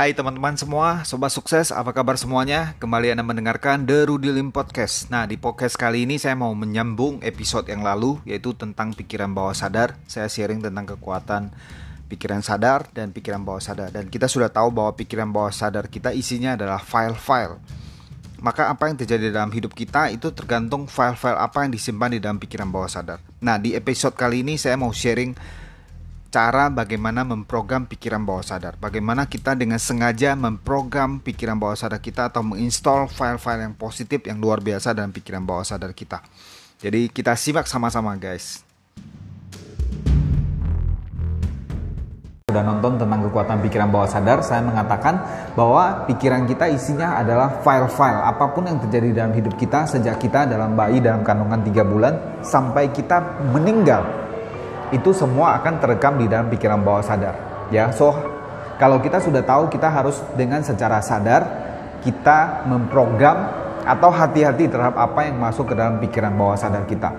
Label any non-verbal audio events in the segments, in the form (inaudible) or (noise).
Hai teman-teman semua, sobat sukses, apa kabar semuanya? Kembali Anda mendengarkan The Rudy Lim Podcast. Nah, di podcast kali ini saya mau menyambung episode yang lalu yaitu tentang pikiran bawah sadar. Saya sharing tentang kekuatan pikiran sadar dan pikiran bawah sadar. Dan kita sudah tahu bahwa pikiran bawah sadar kita isinya adalah file-file. Maka apa yang terjadi dalam hidup kita itu tergantung file-file apa yang disimpan di dalam pikiran bawah sadar. Nah, di episode kali ini saya mau sharing cara bagaimana memprogram pikiran bawah sadar. Bagaimana kita dengan sengaja memprogram pikiran bawah sadar kita atau menginstall file-file yang positif yang luar biasa dalam pikiran bawah sadar kita. Jadi kita simak sama-sama guys. Sudah nonton tentang kekuatan pikiran bawah sadar, saya mengatakan bahwa pikiran kita isinya adalah file-file apa pun yang terjadi dalam hidup kita sejak kita dalam bayi dalam kandungan 3 bulan sampai kita meninggal itu semua akan terekam di dalam pikiran bawah sadar ya. So kalau kita sudah tahu kita harus dengan secara sadar kita memprogram atau hati-hati terhadap apa yang masuk ke dalam pikiran bawah sadar kita.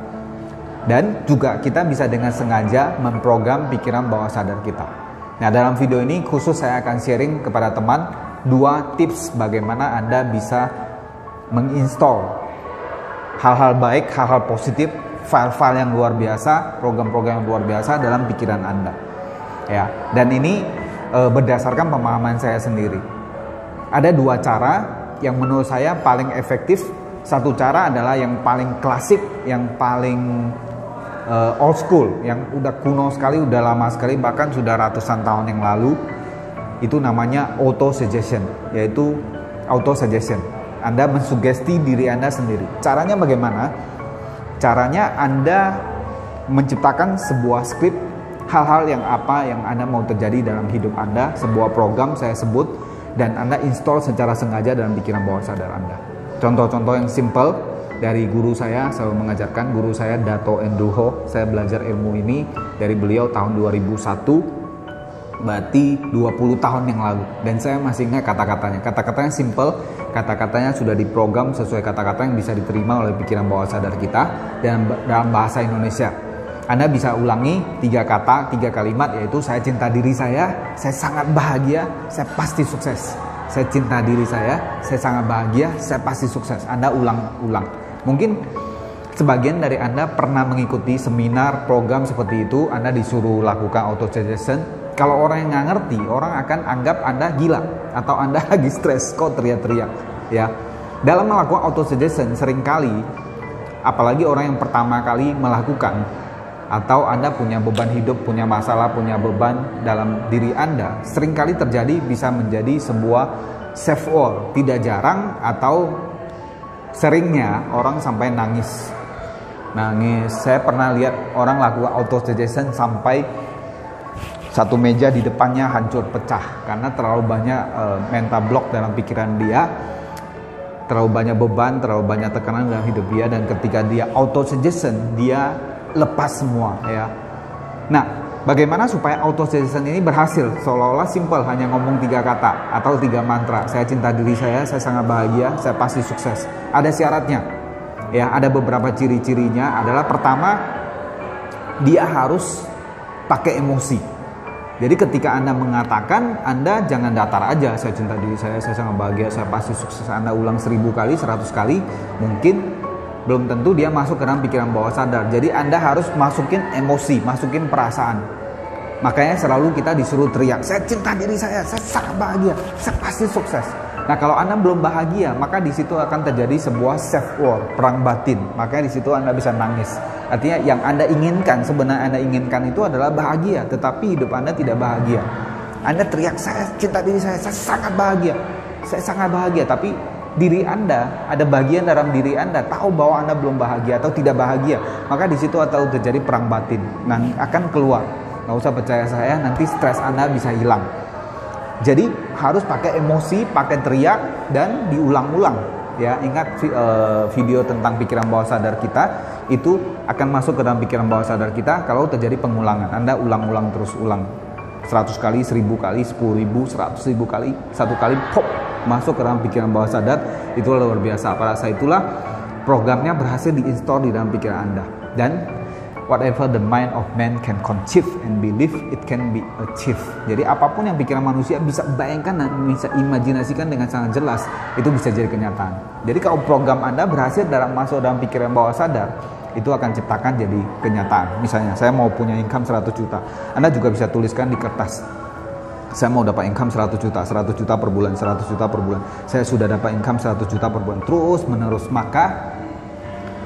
Dan juga kita bisa dengan sengaja memprogram pikiran bawah sadar kita. Nah dalam video ini khusus saya akan sharing kepada teman dua tips bagaimana anda bisa menginstall hal-hal baik hal-hal positif file-file yang luar biasa, program-program yang luar biasa dalam pikiran Anda. Ya, dan ini e, berdasarkan pemahaman saya sendiri. Ada dua cara yang menurut saya paling efektif. Satu cara adalah yang paling klasik, yang paling e, old school, yang udah kuno sekali, udah lama sekali, bahkan sudah ratusan tahun yang lalu. Itu namanya auto suggestion, yaitu auto suggestion. Anda mensugesti diri Anda sendiri. Caranya bagaimana? Caranya Anda menciptakan sebuah skrip hal-hal yang apa yang Anda mau terjadi dalam hidup Anda, sebuah program saya sebut dan Anda install secara sengaja dalam pikiran bawah sadar Anda. Contoh-contoh yang simple dari guru saya selalu mengajarkan guru saya Dato Enduho. Saya belajar ilmu ini dari beliau tahun 2001 berarti 20 tahun yang lalu dan saya masih ingat kata-katanya kata-katanya simple kata-katanya sudah diprogram sesuai kata-kata yang bisa diterima oleh pikiran bawah sadar kita dan dalam bahasa Indonesia anda bisa ulangi tiga kata, tiga kalimat yaitu saya cinta diri saya, saya sangat bahagia, saya pasti sukses. Saya cinta diri saya, saya sangat bahagia, saya pasti sukses. Anda ulang-ulang. Mungkin sebagian dari Anda pernah mengikuti seminar, program seperti itu, Anda disuruh lakukan auto suggestion, kalau orang yang nggak ngerti, orang akan anggap Anda gila atau Anda (laughs) lagi stres, kok teriak-teriak. Ya, dalam melakukan auto suggestion sering kali, apalagi orang yang pertama kali melakukan, atau Anda punya beban hidup, punya masalah, punya beban dalam diri Anda, sering kali terjadi bisa menjadi sebuah self wall. Tidak jarang atau seringnya orang sampai nangis. Nangis. Saya pernah lihat orang lakukan auto suggestion sampai satu meja di depannya hancur pecah karena terlalu banyak uh, mental block dalam pikiran dia. Terlalu banyak beban terlalu banyak tekanan dalam hidup dia dan ketika dia auto suggestion dia lepas semua ya. Nah bagaimana supaya auto suggestion ini berhasil? Seolah-olah simple hanya ngomong tiga kata atau tiga mantra. Saya cinta diri saya saya sangat bahagia saya pasti sukses. Ada syaratnya ya. Ada beberapa ciri-cirinya. Adalah pertama dia harus pakai emosi jadi ketika Anda mengatakan, Anda jangan datar aja, saya cinta diri saya, saya sangat bahagia, saya pasti sukses. Anda ulang seribu kali, seratus kali, mungkin belum tentu dia masuk ke dalam pikiran bawah sadar. Jadi Anda harus masukin emosi, masukin perasaan. Makanya selalu kita disuruh teriak, saya cinta diri saya, saya sangat bahagia, saya pasti sukses. Nah kalau Anda belum bahagia, maka di situ akan terjadi sebuah self war, perang batin. Makanya di situ Anda bisa nangis. Artinya yang Anda inginkan, sebenarnya Anda inginkan itu adalah bahagia, tetapi hidup Anda tidak bahagia. Anda teriak, saya cinta diri saya, saya sangat bahagia. Saya sangat bahagia, tapi diri Anda, ada bagian dalam diri Anda tahu bahwa Anda belum bahagia atau tidak bahagia. Maka di situ atau terjadi perang batin. Nah, akan keluar. Nggak usah percaya saya, nanti stres Anda bisa hilang. Jadi harus pakai emosi, pakai teriak dan diulang-ulang. Ya, ingat uh, video tentang pikiran bawah sadar kita itu akan masuk ke dalam pikiran bawah sadar kita kalau terjadi pengulangan. Anda ulang-ulang terus ulang 100 kali, 1000 kali, 10 ribu, 100 ribu kali, satu kali pop masuk ke dalam pikiran bawah sadar itu luar biasa. Pada saat itulah programnya berhasil diinstal di dalam pikiran Anda dan whatever the mind of man can conceive and believe it can be achieved. Jadi apa pun yang pikiran manusia bisa bayangkan dan bisa imajinasikan dengan sangat jelas, itu bisa jadi kenyataan. Jadi kalau program Anda berhasil dalam masuk dalam pikiran bawah sadar, itu akan ciptakan jadi kenyataan. Misalnya saya mau punya income 100 juta. Anda juga bisa tuliskan di kertas. Saya mau dapat income 100 juta, 100 juta per bulan, 100 juta per bulan. Saya sudah dapat income 100 juta per bulan. Terus menerus maka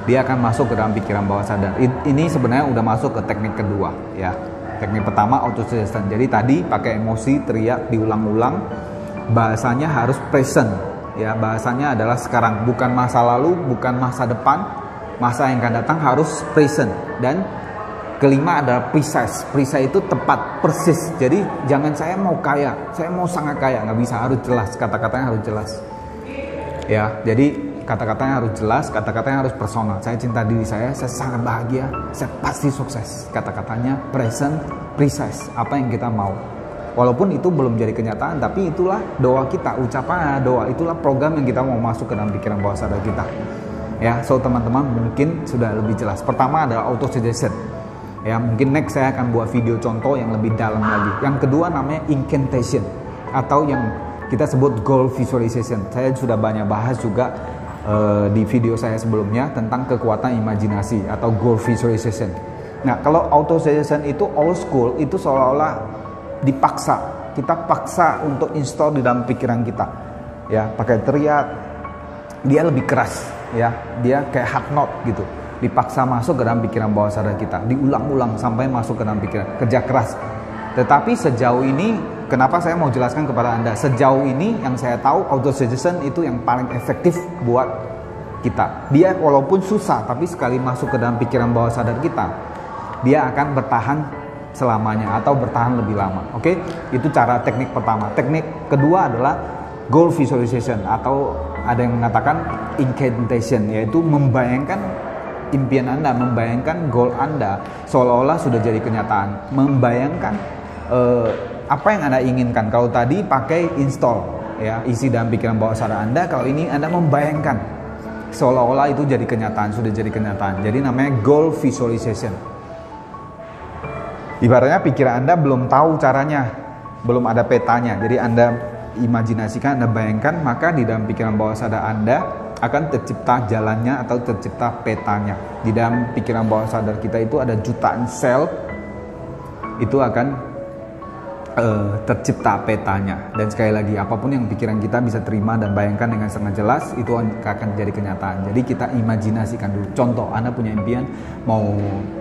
dia akan masuk ke dalam pikiran bawah sadar. Ini sebenarnya udah masuk ke teknik kedua ya. Teknik pertama auto suggestion. Jadi tadi pakai emosi, teriak, diulang-ulang. Bahasanya harus present ya. Bahasanya adalah sekarang, bukan masa lalu, bukan masa depan. Masa yang akan datang harus present dan kelima adalah precise. Precise itu tepat, persis. Jadi jangan saya mau kaya, saya mau sangat kaya, nggak bisa harus jelas. Kata-katanya harus jelas. Ya, jadi kata-katanya harus jelas, kata-katanya harus personal. Saya cinta diri saya, saya sangat bahagia, saya pasti sukses. Kata-katanya present, precise, apa yang kita mau. Walaupun itu belum jadi kenyataan, tapi itulah doa kita, ucapan doa, itulah program yang kita mau masuk ke dalam pikiran bawah sadar kita. Ya, so teman-teman mungkin sudah lebih jelas. Pertama adalah auto suggestion. Ya, mungkin next saya akan buat video contoh yang lebih dalam lagi. Yang kedua namanya incantation atau yang kita sebut goal visualization. Saya sudah banyak bahas juga uh, di video saya sebelumnya tentang kekuatan imajinasi atau goal visualization. Nah, kalau auto suggestion itu old school itu seolah-olah dipaksa. Kita paksa untuk install di dalam pikiran kita. Ya, pakai teriak. Dia lebih keras, ya. Dia kayak hard note gitu. Dipaksa masuk ke dalam pikiran bawah sadar kita. Diulang-ulang sampai masuk ke dalam pikiran. Kerja keras. Tetapi sejauh ini Kenapa saya mau jelaskan kepada Anda? Sejauh ini yang saya tahu auto suggestion itu yang paling efektif buat kita. Dia walaupun susah tapi sekali masuk ke dalam pikiran bawah sadar kita, dia akan bertahan selamanya atau bertahan lebih lama. Oke? Itu cara teknik pertama. Teknik kedua adalah goal visualization atau ada yang mengatakan incantation yaitu membayangkan impian Anda, membayangkan goal Anda seolah-olah sudah jadi kenyataan, membayangkan uh, apa yang Anda inginkan. Kalau tadi pakai install ya, isi dalam pikiran bawah sadar Anda, kalau ini Anda membayangkan seolah-olah itu jadi kenyataan, sudah jadi kenyataan. Jadi namanya goal visualization. Ibaratnya pikiran Anda belum tahu caranya, belum ada petanya. Jadi Anda imajinasikan, Anda bayangkan, maka di dalam pikiran bawah sadar Anda akan tercipta jalannya atau tercipta petanya. Di dalam pikiran bawah sadar kita itu ada jutaan sel itu akan uh, tercipta petanya. Dan sekali lagi apa pun yang pikiran kita bisa terima dan bayangkan dengan sangat jelas itu akan jadi kenyataan. Jadi kita imajinasikan dulu. Contoh anda punya impian mau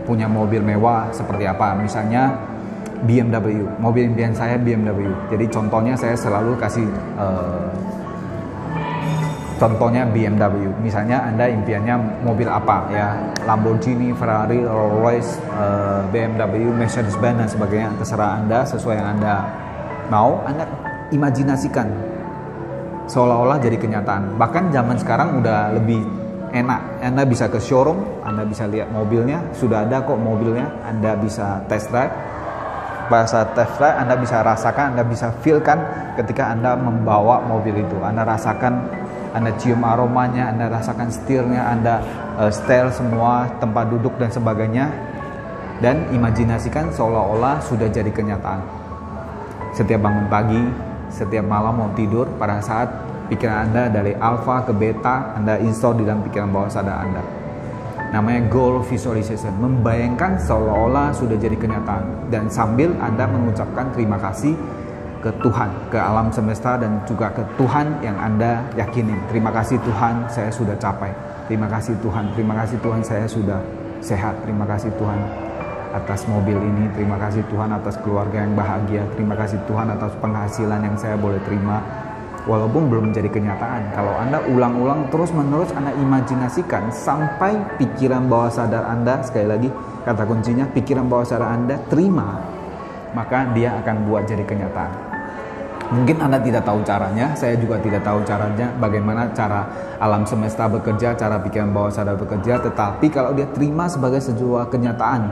punya mobil mewah seperti apa? Misalnya BMW mobil impian saya BMW jadi contohnya saya selalu kasih uh, contohnya BMW misalnya anda impiannya mobil apa ya? Lamborghini Ferrari Rolls Royce uh, BMW Mercedes Benz dan sebagainya. Terserah anda sesuai yang anda mau anda imajinasikan. Seolah-olah jadi kenyataan. Bahkan zaman sekarang udah lebih enak. Anda bisa ke showroom anda bisa lihat mobilnya. Sudah ada kok mobilnya. Anda bisa test drive. Pada saat test drive Anda bisa rasakan, Anda bisa feel kan ketika Anda membawa mobil itu. Anda rasakan anda cium aromanya, Anda rasakan setirnya, Anda uh, setel semua tempat duduk dan sebagainya dan imajinasikan seolah-olah sudah jadi kenyataan. Setiap bangun pagi, setiap malam mau tidur, pada saat pikiran Anda dari alfa ke beta, Anda install di dalam pikiran bawah sadar Anda. Namanya goal visualization, membayangkan seolah-olah sudah jadi kenyataan dan sambil Anda mengucapkan terima kasih ke Tuhan, ke alam semesta dan juga ke Tuhan yang Anda yakini. Terima kasih Tuhan, saya sudah capai. Terima kasih Tuhan, terima kasih Tuhan saya sudah sehat. Terima kasih Tuhan atas mobil ini. Terima kasih Tuhan atas keluarga yang bahagia. Terima kasih Tuhan atas penghasilan yang saya boleh terima. Walaupun belum menjadi kenyataan, kalau Anda ulang-ulang terus-menerus Anda imajinasikan sampai pikiran bawah sadar Anda, sekali lagi kata kuncinya, pikiran bawah sadar Anda terima, maka dia akan buat jadi kenyataan. Mungkin Anda tidak tahu caranya, saya juga tidak tahu caranya bagaimana cara alam semesta bekerja, cara pikiran bawah sadar bekerja, tetapi kalau dia terima sebagai sebuah kenyataan,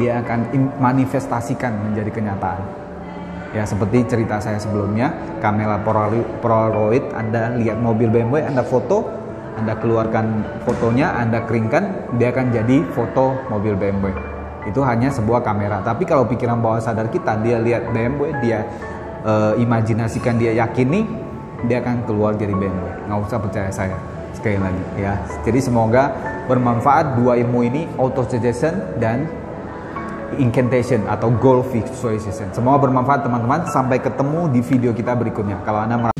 dia akan manifestasikan menjadi kenyataan. Ya seperti cerita saya sebelumnya, kamera Polaroid, Anda lihat mobil BMW, Anda foto, Anda keluarkan fotonya, Anda keringkan, dia akan jadi foto mobil BMW itu hanya sebuah kamera. Tapi kalau pikiran bawah sadar kita, dia lihat BMW, dia uh, imajinasikan, dia yakini, dia akan keluar dari BMW. Nggak usah percaya saya sekali lagi ya. Jadi semoga bermanfaat dua ilmu ini auto suggestion dan incantation atau goal visualization. Semoga bermanfaat teman-teman. Sampai ketemu di video kita berikutnya. Kalau Anda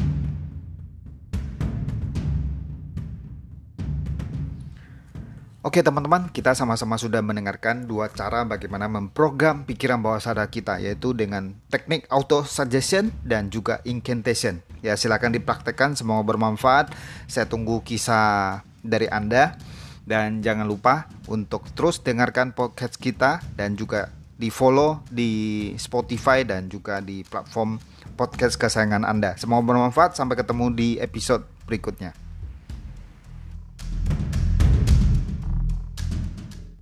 Oke teman-teman, kita sama-sama sudah mendengarkan dua cara bagaimana memprogram pikiran bawah sadar kita yaitu dengan teknik auto suggestion dan juga incantation. Ya silakan dipraktekkan, semoga bermanfaat. Saya tunggu kisah dari Anda dan jangan lupa untuk terus dengarkan podcast kita dan juga di follow di Spotify dan juga di platform podcast kesayangan Anda. Semoga bermanfaat. Sampai ketemu di episode berikutnya.